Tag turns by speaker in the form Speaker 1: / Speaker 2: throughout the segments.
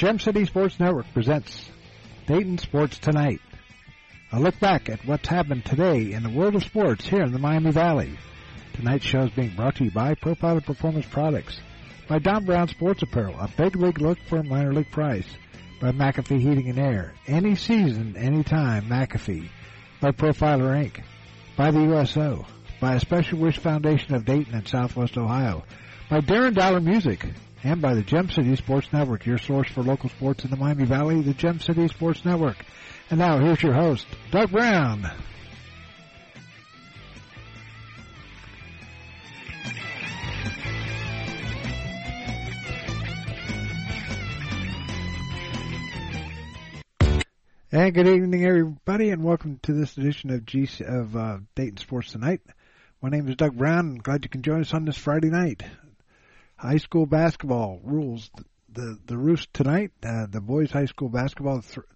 Speaker 1: Gem City Sports Network presents Dayton Sports Tonight. A look back at what's happened today in the world of sports here in the Miami Valley. Tonight's show is being brought to you by Profiler Performance Products, by Don Brown Sports Apparel, a big league look for a minor league price, by McAfee Heating and Air, any season, anytime, McAfee, by Profiler Inc., by the USO, by a Special Wish Foundation of Dayton and Southwest Ohio, by Darren Dollar Music, and by the Gem City Sports Network, your source for local sports in the Miami Valley, the Gem City Sports Network. And now here's your host, Doug Brown. And good evening, everybody, and welcome to this edition of G of uh, Dayton Sports Tonight. My name is Doug Brown. glad you can join us on this Friday night. High school basketball rules the the roost tonight. Uh, the boys' high school basketball, th-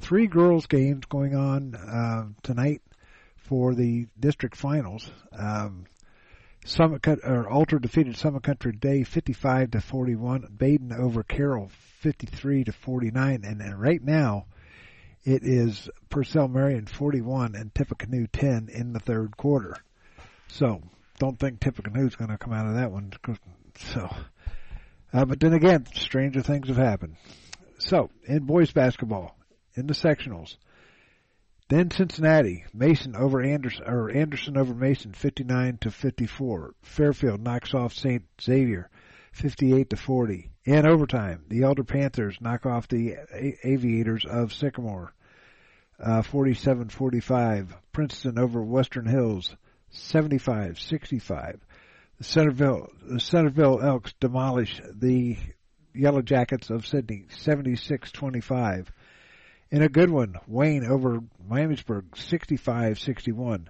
Speaker 1: three girls games going on uh, tonight for the district finals. Um, Summit or Alter defeated Summit Country Day 55 to 41. Badin over Carroll 53 to 49, and, and right now it is Purcell Marion 41 and Tippecanoe 10 in the third quarter. So don't think Tippecanoe is going to come out of that one. So, uh, but then again, stranger things have happened. So in boys basketball, in the sectionals, then Cincinnati, Mason over Anderson, or Anderson over Mason, 59 to 54. Fairfield knocks off St. Xavier, 58 to 40. In overtime, the Elder Panthers knock off the Aviators of Sycamore, uh, 47-45. Princeton over Western Hills, 75-65. The Centerville, Centerville Elks demolish the Yellow Jackets of Sidney 76-25. In a good one, Wayne over Miamisburg, 65-61.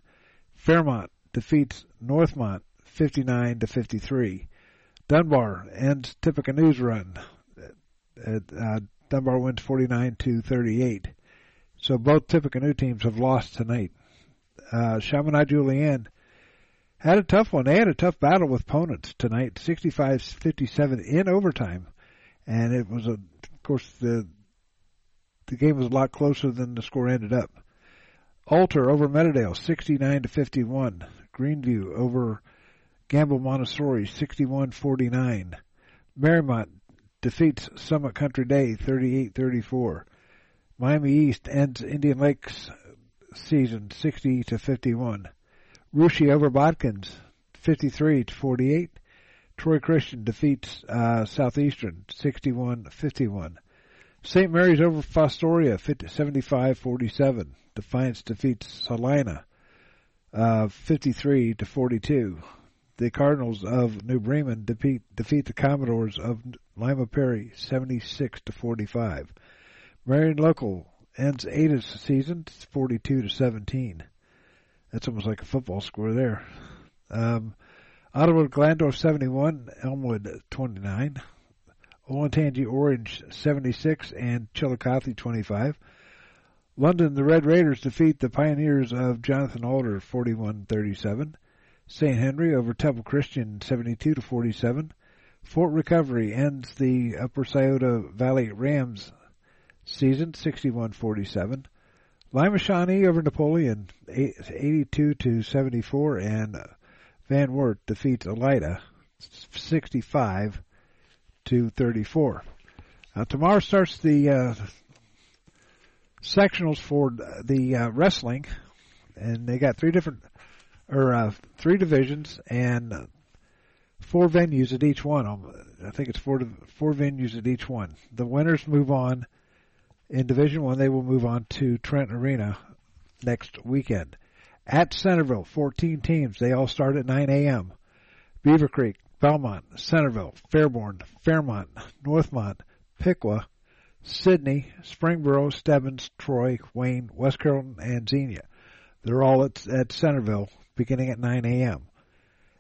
Speaker 1: Fairmont defeats Northmont, 59 to 53. Dunbar ends Tippecanoe's run. Uh, Dunbar wins 49 to 38. So both Tippecanoe teams have lost tonight. Uh, Chaminade Julienne had a tough one. They had a tough battle with opponents tonight, 65-57 in overtime. And it was a, of course, the, the game was a lot closer than the score ended up. Alter over Meadowdale, 69 to 51. Greenview over Gamble Montessori, 61-49. Mariemont defeats Summit Country Day, 38-34. Miami East ends Indian Lakes season 60 to 51. Russia over Botkins 53 to 48. Troy Christian defeats uh, Southeastern 61-51. St. Mary's over Fostoria 75-47. Defiance defeats Celina uh, 53 to 42. The Cardinals of New Bremen defeat defeat the Commodores of Lima Perry 76 to 45. Marion Local ends Ada's season 42 to 17. That's almost like a football score there. Um, Ottawa Glandorf 71, Elmwood 29, Olentangy Orange 76, and Chillicothe 25. London, the Red Raiders defeat the Pioneers of Jonathan Alder 41-37. St. Henry over Temple Christian 72 to 47. Fort Recovery ends the Upper Scioto Valley Rams season 61-47. Lima Shawnee over Napoleon 82 to 74 and Van Wert defeats Elida 65 to 34. Now tomorrow starts the uh, sectionals for the uh, wrestling and they got three different or uh, three divisions and four venues at each one. I think it's four four venues at each one. The winners move on in Division One, they will move on to Trent Arena next weekend. At Centerville, 14 teams. They all start at 9 a.m. Beavercreek, Belmont, Centerville, Fairborn, Fairmont, Northmont, Piqua, Sidney, Springboro, Stebbins, Troy, Wayne, West Carrollton, and Xenia. They're all at, at Centerville beginning at 9 a.m.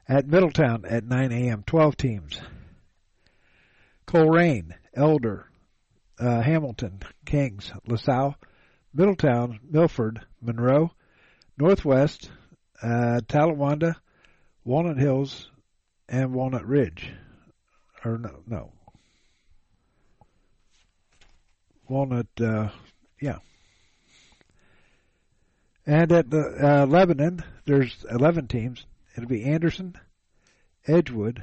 Speaker 1: At Middletown at 9 a.m., 12 teams. Colerain, Elder, uh, Hamilton, Kings, LaSalle, Middletown, Milford, Monroe, Northwest, uh, Talawanda, Walnut Hills, and Walnut Ridge. Or no, no. Walnut, uh, yeah. And at the, uh, Lebanon, there's 11 teams. It'll be Anderson, Edgewood,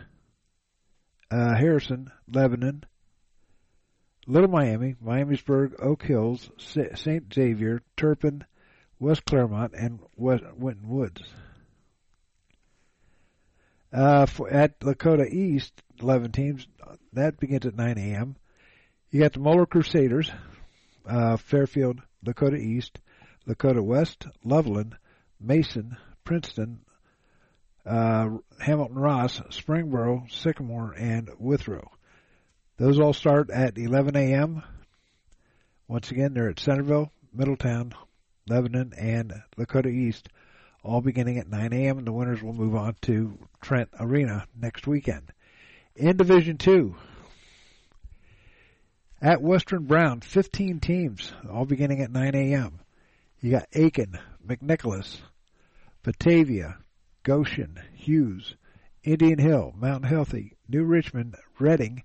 Speaker 1: uh, Harrison, Lebanon, Little Miami, Miamisburg, Oak Hills, St. Xavier, Turpin, West Clermont, and West Winton Woods. Uh, for, at Lakota East, 11 teams. That begins at 9 a.m. You got the Moeller Crusaders, uh, Fairfield, Lakota East, Lakota West, Loveland, Mason, Princeton, uh, Hamilton Ross, Springboro, Sycamore, and Withrow. Those all start at 11 a.m. Once again, they're at Centerville, Middletown, Lebanon, and Lakota East, all beginning at 9 a.m. And the winners will move on to Trent Arena next weekend. In Division 2, at Western Brown, 15 teams, all beginning at 9 a.m. You got Aiken, McNicholas, Batavia, Goshen, Hughes, Indian Hill, Mount Healthy, New Richmond, Reading,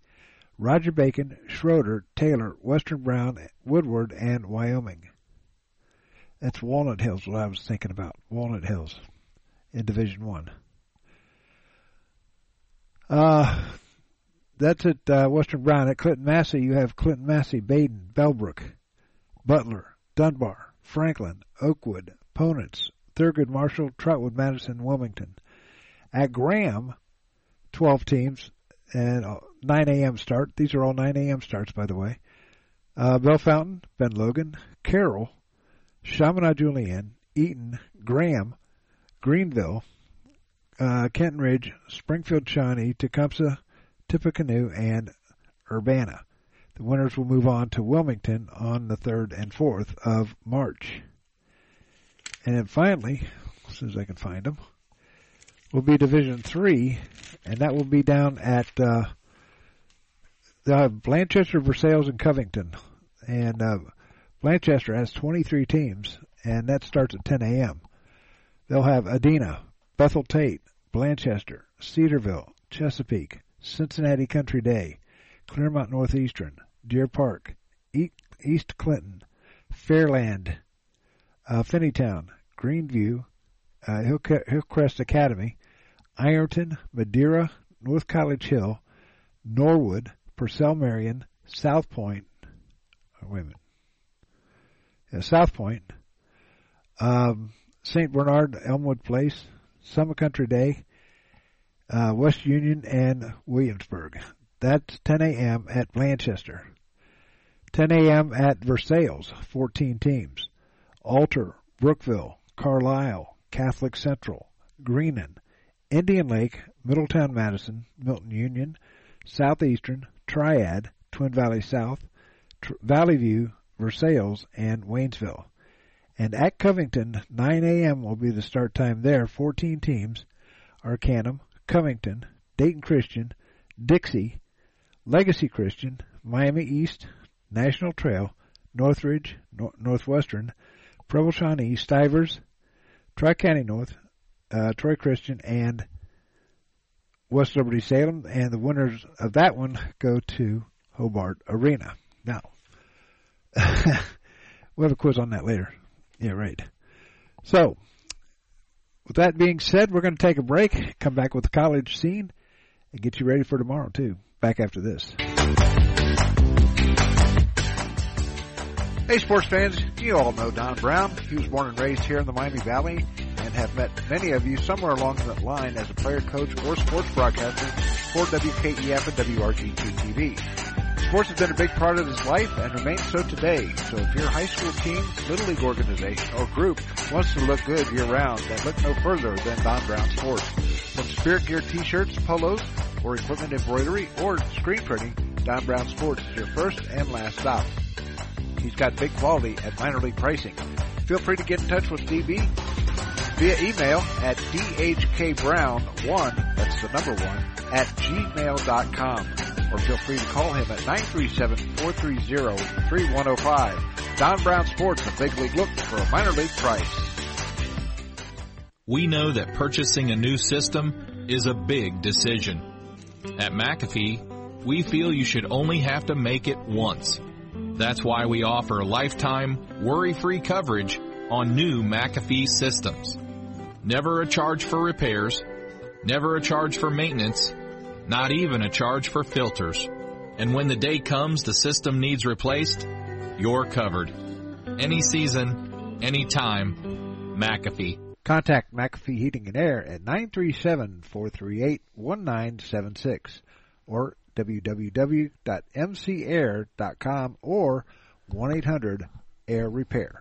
Speaker 1: Roger Bacon, Schroeder, Taylor, Western Brown, Woodward, and Wyoming. That's Walnut Hills, what I was thinking about. Walnut Hills in Division One. Uh, that's at uh, Western Brown. At Clinton Massie, you have Clinton Massie, Badin, Bellbrook, Butler, Dunbar, Franklin, Oakwood, Ponitz, Thurgood, Marshall, Trotwood, Madison, Wilmington. At Graham, 12 teams and uh, 9 a.m. start. These are all 9 a.m. starts, by the way. Uh, Fountain, Ben Logan, Carroll, Chaminade Julienne, Eaton, Graham, Greenville, uh, Kenton Ridge, Springfield Shawnee, Tecumseh, Tippecanoe, and Urbana. The winners will move on to Wilmington on the 3rd and 4th of March. And then finally, as soon as I can find them, will be Division 3, and that will be down at uh, the Blanchester, Versailles, and Covington. And uh, Blanchester has 23 teams, and that starts at 10 a.m. They'll have Adena, Bethel Tate, Blanchester, Cedarville, Chesapeake, Cincinnati Country Day, Clermont Northeastern, Deer Park, East Clinton, Fairland, uh, Finneytown, Greenview, uh, Hillcrest Academy, Ironton, Madeira, North College Hill, Norwood, Purcell Marion, South Point. Oh, wait a minute. Yeah, South Point, um, St. Bernard, Elmwood Place, Summit Country Day, uh, West Union, and Williamsburg. That's 10 a.m. at Blanchester. 10 a.m. at Versailles, 14 teams. Alter, Brookville, Carlisle, Catholic Central, Greenon, Indian Lake, Middletown Madison, Milton Union, Southeastern, Triad, Twin Valley South, Tr- Valley View, Versailles, and Waynesville. And at Covington, 9 a.m. will be the start time there. 14 teams Arcanum, Covington, Dayton Christian, Dixie, Legacy Christian, Miami East, National Trail, Northridge, Nor- Northwestern, Preble Shawnee, Stivers, Tri County North, uh, Troy Christian, and West Liberty Salem. And the winners of that one go to Hobart Arena. Now, we'll have a quiz on that later. Yeah, right. So, with that being said, we're going to take a break, come back with the college scene, and get you ready for tomorrow, too. Back after this. Hey, sports fans, you all know Don Brown. He was born and raised here in the Miami Valley and have met many of you somewhere along that line as a player, coach, or sports broadcaster for WKEF and WRGT TV. Sports has been a big part of his life and remains so today. So if your high school team, little league organization, or group wants to look good year round, then look no further than Don Brown Sports. From spirit gear t-shirts, polos, or equipment embroidery, or screen printing, Don Brown Sports is your first and last stop. He's got big quality at minor league pricing. Feel free to get in touch with DB via email at dhkbrown1, that's the number one, at gmail.com. Or feel free to call him at 937-430-3105. Don Brown Sports, a big league look for a minor league price.
Speaker 2: We know that purchasing a new system is a big decision. At McAfee, we feel you should only have to make it once That's why we offer lifetime, worry-free coverage on new McAfee systems. Never a charge for repairs, never a charge for maintenance, not even a charge for filters. And when the day comes the system needs replaced, you're covered. Any season, any time, McAfee.
Speaker 1: Contact McAfee Heating and Air at 937-438-1976 or www.mcair.com or 1-800-AIR-REPAIR.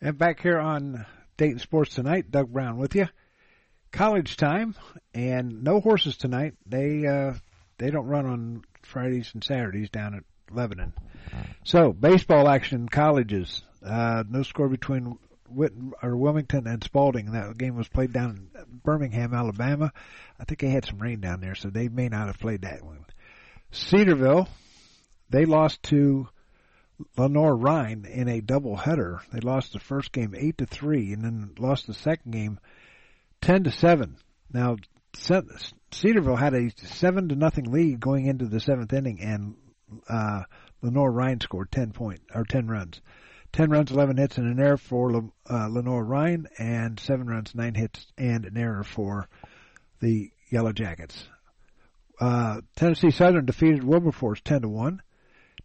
Speaker 1: And back here on Dayton Sports Tonight, Doug Brown with you. College time and no horses tonight. They uh they don't run on Fridays and Saturdays down at Lebanon. So baseball action in colleges. Uh no score between Witten or Wilmington and Spalding. That game was played down in Birmingham, Alabama. I think they had some rain down there, so they may not have played that one. Cedarville, they lost to Lenoir-Rhyne in a doubleheader. They lost the first game eight to three, and then lost the second game ten to seven. Now Cedarville had a seven to nothing lead going into the seventh inning, and uh, Lenoir-Rhyne scored ten point or ten runs. 10 runs, 11 hits, and an error for uh, Lenoir-Rhyne, and 7 runs, 9 hits, and an error for the Yellow Jackets. Uh, Tennessee Southern defeated Wilberforce 10 to 1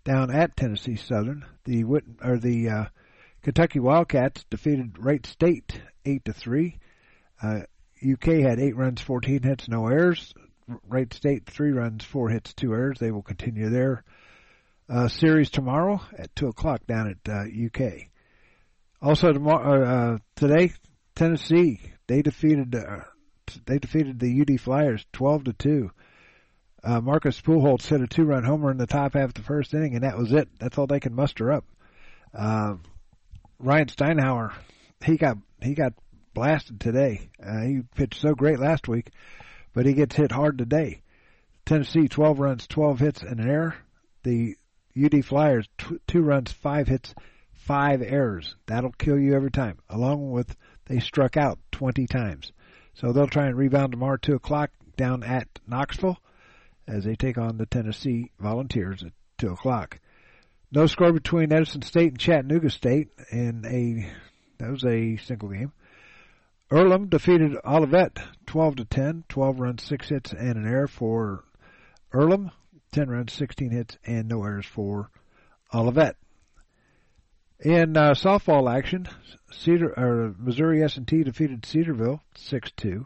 Speaker 1: down at Tennessee Southern. The or the uh, Kentucky Wildcats defeated Wright State eight to three. Uh, UK had eight runs, 14 hits, no errors. Wright State three runs, four hits, two errors. They will continue their uh, series tomorrow at two o'clock down at uh, UK. Also tomorrow, uh, today, Tennessee they defeated uh, they defeated the UD Flyers 12 to two. Uh, Marcus Pujols hit a two-run homer in the top half of the first inning, and that was it. That's all they can muster up. Uh, Ryan Steinhauer, he got he got blasted today. Uh, he pitched so great last week, but he gets hit hard today. Tennessee, 12 runs, 12 hits, and an error. The UD Flyers, t- two runs, five hits, five errors. That'll kill you every time. Along with they struck out 20 times. So they'll try and rebound tomorrow, 2 o'clock, down at Knoxville as they take on the Tennessee Volunteers at 2 o'clock. No score between Edison State and Chattanooga State in a, that was a single game. Earlham defeated Olivet 12 to 10, 12 runs, 6 hits, and an error for Earlham, 10 runs, 16 hits, and no errors for Olivet. In uh, softball action, Cedar or Missouri S&T defeated Cedarville 6-2,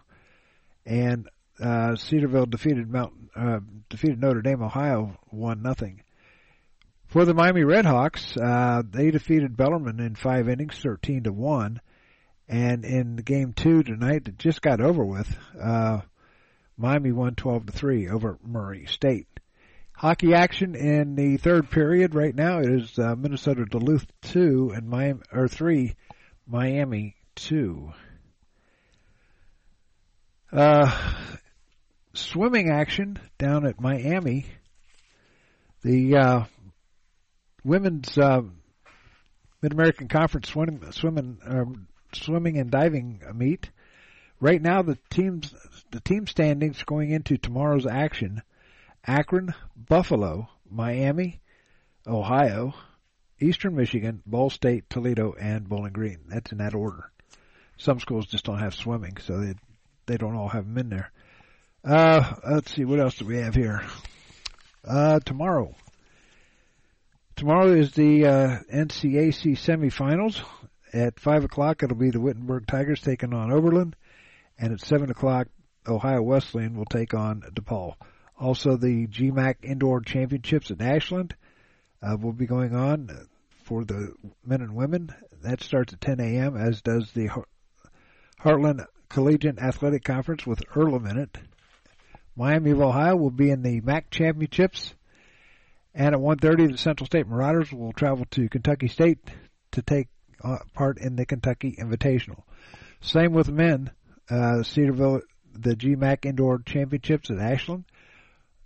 Speaker 1: and uh, Cedarville defeated Mount uh, defeated Notre Dame, Ohio, one nothing. For the Miami Redhawks, uh, they defeated Bellarmine in five innings, thirteen to one. And in game two tonight that just got over with, uh, Miami won twelve to three over Murray State. Hockey action in the third period right now is uh, Minnesota Duluth two and Miami or three, Miami two. Uh, swimming action down at Miami. The uh, women's uh, Mid American Conference swimming, swimming, um, swimming and diving meet. Right now, the teams, the team standings going into tomorrow's action: Akron, Buffalo, Miami, Ohio, Eastern Michigan, Ball State, Toledo, and Bowling Green. That's in that order. Some schools just don't have swimming, so they they don't all have them in there. Uh, let's see, what else do we have here? Uh, tomorrow. Tomorrow is the uh, NCAC semifinals. At 5 o'clock, it'll be the Wittenberg Tigers taking on Oberlin. And at 7 o'clock, Ohio Wesleyan will take on DePauw. Also, the GMAC Indoor Championships at Ashland uh, will be going on for the men and women. That starts at 10 a.m., as does the Heartland Collegiate Athletic Conference with Earlham in it. Miami of Ohio will be in the MAC championships And at 1.30, the Central State Marauders will travel to Kentucky State to take uh, part in the Kentucky Invitational. Same with men. Uh, Cedarville, the GMAC Indoor Championships at Ashland.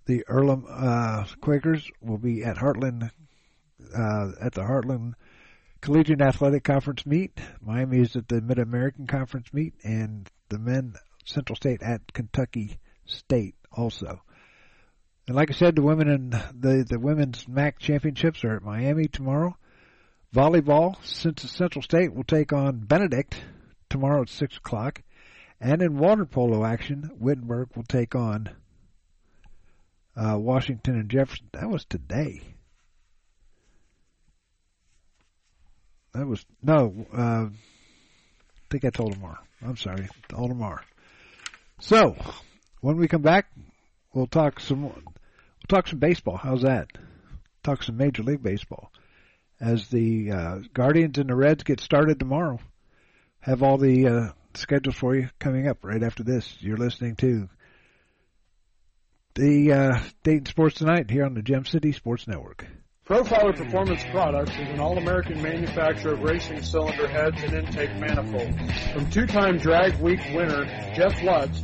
Speaker 1: The Earlham uh, Quakers will be at Heartland uh, at the Heartland Collegiate Athletic Conference meet. Miami is at the Mid American Conference meet, and the men Central State at Kentucky State also. And like I said, the women and the the women's MAC championships are at Miami tomorrow. Volleyball, Central State will take on Benedict tomorrow at six o'clock, and in water polo action, Wittenberg will take on uh, Washington and Jefferson. That was today. That was no. Uh, I think told tomorrow. I'm sorry, tomorrow. So when we come back, we'll talk some. We'll talk some baseball. How's that? Talk some Major League Baseball as the uh, Guardians and the Reds get started tomorrow. Have all the uh, schedules for you coming up right after this. You're listening to the uh, Dayton Sports Tonight here on the Gem City Sports Network.
Speaker 3: Profiler Performance Products is an all-American manufacturer of racing cylinder heads and intake manifolds. From two-time Drag Week winner Jeff Lutz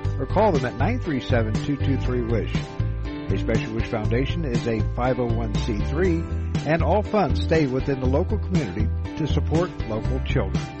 Speaker 4: or call them at 937-223-WISH. A Special Wish Foundation is a 501c3, and all funds stay within the local community to support local children.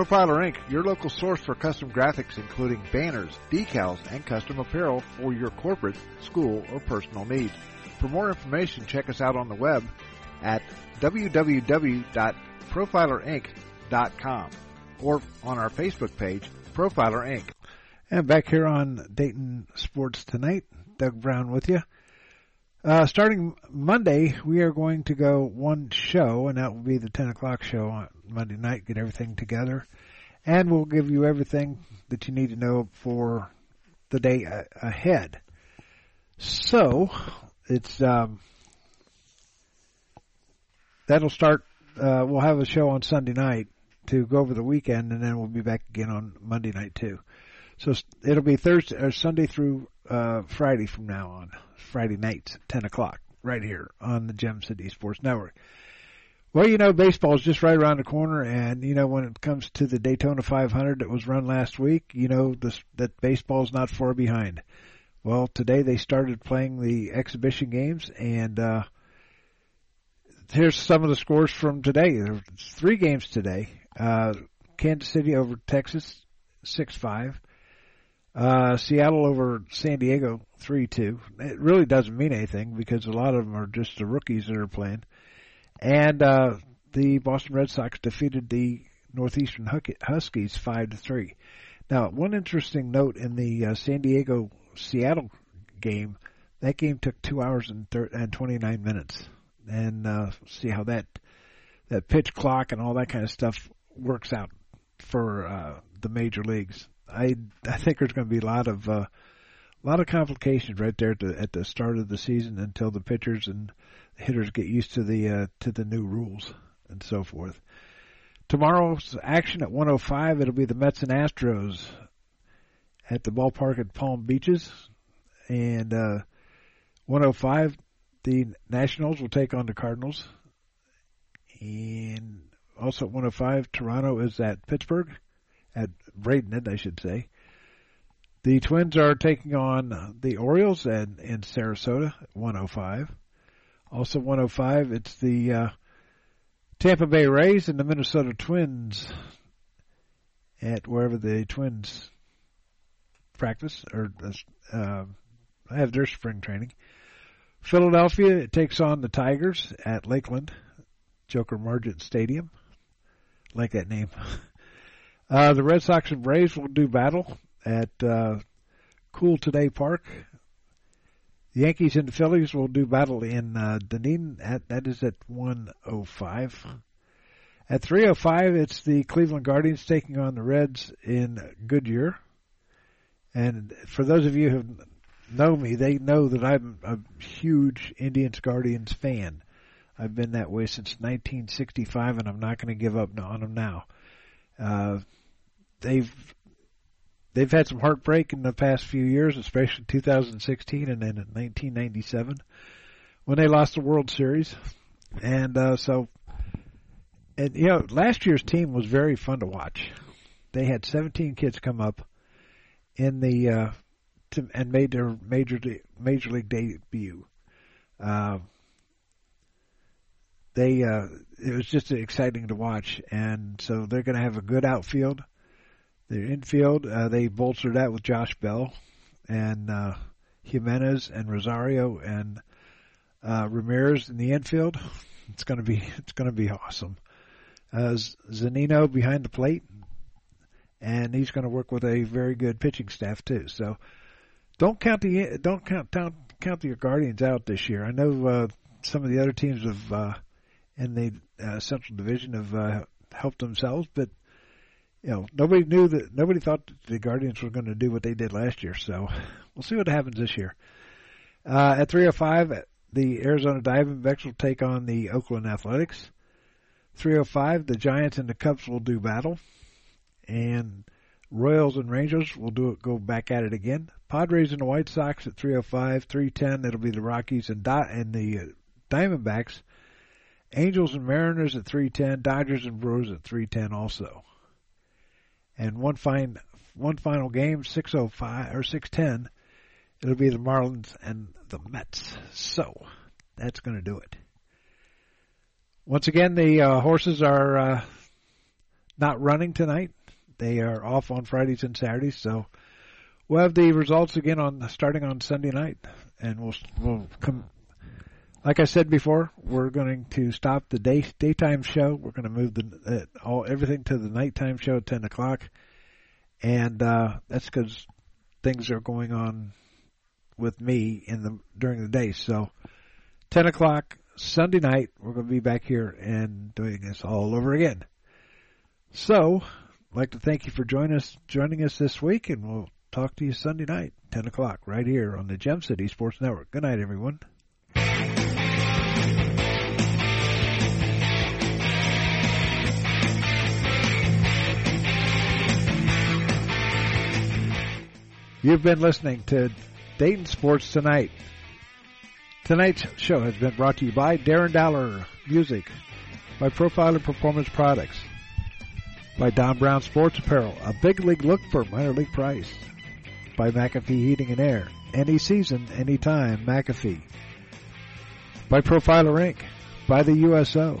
Speaker 4: Profiler Inc., your local source for custom graphics including banners, decals, and custom apparel for your corporate, school, or personal needs. For more information, check us out on the web at www.profilerinc.com or on our Facebook page, Profiler Inc.
Speaker 1: And back here on Dayton Sports Tonight, Doug Brown with you. Uh, starting Monday, we are going to go one show, and that will be the 10 o'clock show on Monday night, get everything together. And we'll give you everything that you need to know for the day a- ahead. So, it's, um, that'll start, uh, we'll have a show on Sunday night to go over the weekend, and then we'll be back again on Monday night too. So it'll be Thursday or Sunday through uh, Friday from now on. Friday nights, ten o'clock, right here on the Gem City Sports Network. Well, you know, baseball is just right around the corner, and you know when it comes to the Daytona 500 that was run last week, you know this, that baseball's not far behind. Well, today they started playing the exhibition games, and uh, here's some of the scores from today. There's three games today. Uh, Kansas City over Texas, six five. Uh, Seattle over San Diego, 3-2. It really doesn't mean anything because a lot of them are just the rookies that are playing. And, uh, the Boston Red Sox defeated the Northeastern Huskies 5-3. Now, one interesting note in the uh, San Diego Seattle game, that game took two hours and, thir- and 29 minutes. And, uh, see how that, that pitch clock and all that kind of stuff works out for uh, the major leagues. I I think there's going to be a lot of uh, a lot of complications right there at the, at the start of the season until the pitchers and hitters get used to the uh, to the new rules and so forth. Tomorrow's action at 105. It'll be the Mets and Astros at the ballpark at Palm Beaches, and uh, 105. The Nationals will take on the Cardinals, and also at 105, Toronto is at Pittsburgh, at Bradenton, I should say. The Twins are taking on the Orioles and in Sarasota, 105. Also 105, it's the uh, Tampa Bay Rays and the Minnesota Twins at wherever the Twins practice or uh, have their spring training. Philadelphia takes on the Tigers at Lakeland, Joker Marchant Stadium. Like that name. Uh, the Red Sox and Braves will do battle at uh, CoolToday Park. The Yankees and the Phillies will do battle in uh, Dunedin. At, that is at 105. At 305, it's the Cleveland Guardians taking on the Reds in Goodyear. And for those of you who know me, they know that I'm a huge Indians Guardians fan. I've been that way since 1965, and I'm not going to give up on them now. Uh, they've they've had some heartbreak in the past few years, especially 2016 and then in 1997 when they lost the World Series. And uh, so, and you know, last year's team was very fun to watch. They had 17 kids come up in the uh, to, and made their major major league debut. Uh, they uh, it was just exciting to watch, and so they're going to have a good outfield. Their infield, uh, they bolstered that with Josh Bell and uh, Giménez and Rosario and uh, Ramirez in the infield. It's going to be it's to be awesome. Uh, Zunino behind the plate, and he's going to work with a very good pitching staff too. So don't count the don't count count, count your Guardians out this year. I know uh, some of the other teams have uh, in the uh, Central Division have uh, helped themselves, but you know, nobody knew that nobody thought the Guardians were going to do what they did last year. So we'll see what happens this year. Uh, at 305, the Arizona Diamondbacks will take on the Oakland Athletics. 305, the Giants and the Cubs will do battle, and Royals and Rangers will do it, go back at it again. Padres and the White Sox at 305, 310. It'll be the Rockies and Di- and the Diamondbacks. Angels and Mariners at 310. Dodgers and Brewers at 310 also. And one fine, one final game, 605 or 610. It'll be the Marlins and the Mets. So that's going to do it. Once again, the uh, horses are uh, not running tonight. They are off on Fridays and Saturdays, so we'll have the results again on starting on Sunday night, and we'll we'll come. Like I said before, we're going to stop the day daytime show. We're going to move the uh, all everything to the nighttime show at ten o'clock, and uh, that's because things are going on with me in the during the day. So, ten o'clock Sunday night, we're going to be back here and doing this all over again. So, I'd like to thank you for joining us joining us this week, and we'll talk to you Sunday night, ten o'clock, right here on the Gem City Sports Network. Good night, everyone. You've been listening to Dayton Sports Tonight. Tonight's show has been brought to you by Darren Dollar Music, by Profiler Performance Products, by Don Brown Sports Apparel, a big league look for minor league price, by McAfee Heating and Air, any season, any time, McAfee, by Profiler Inc., by the USO,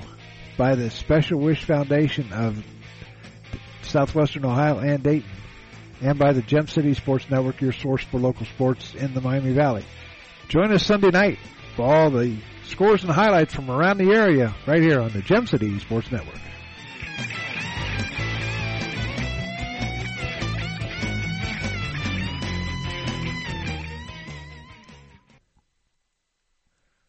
Speaker 1: by the Special Wish Foundation of Southwestern Ohio and Dayton, and by the Gem City Sports Network, your source for local sports in the Miami Valley. Join us Sunday night for all the scores and highlights from around the area right here on the Gem City Sports Network.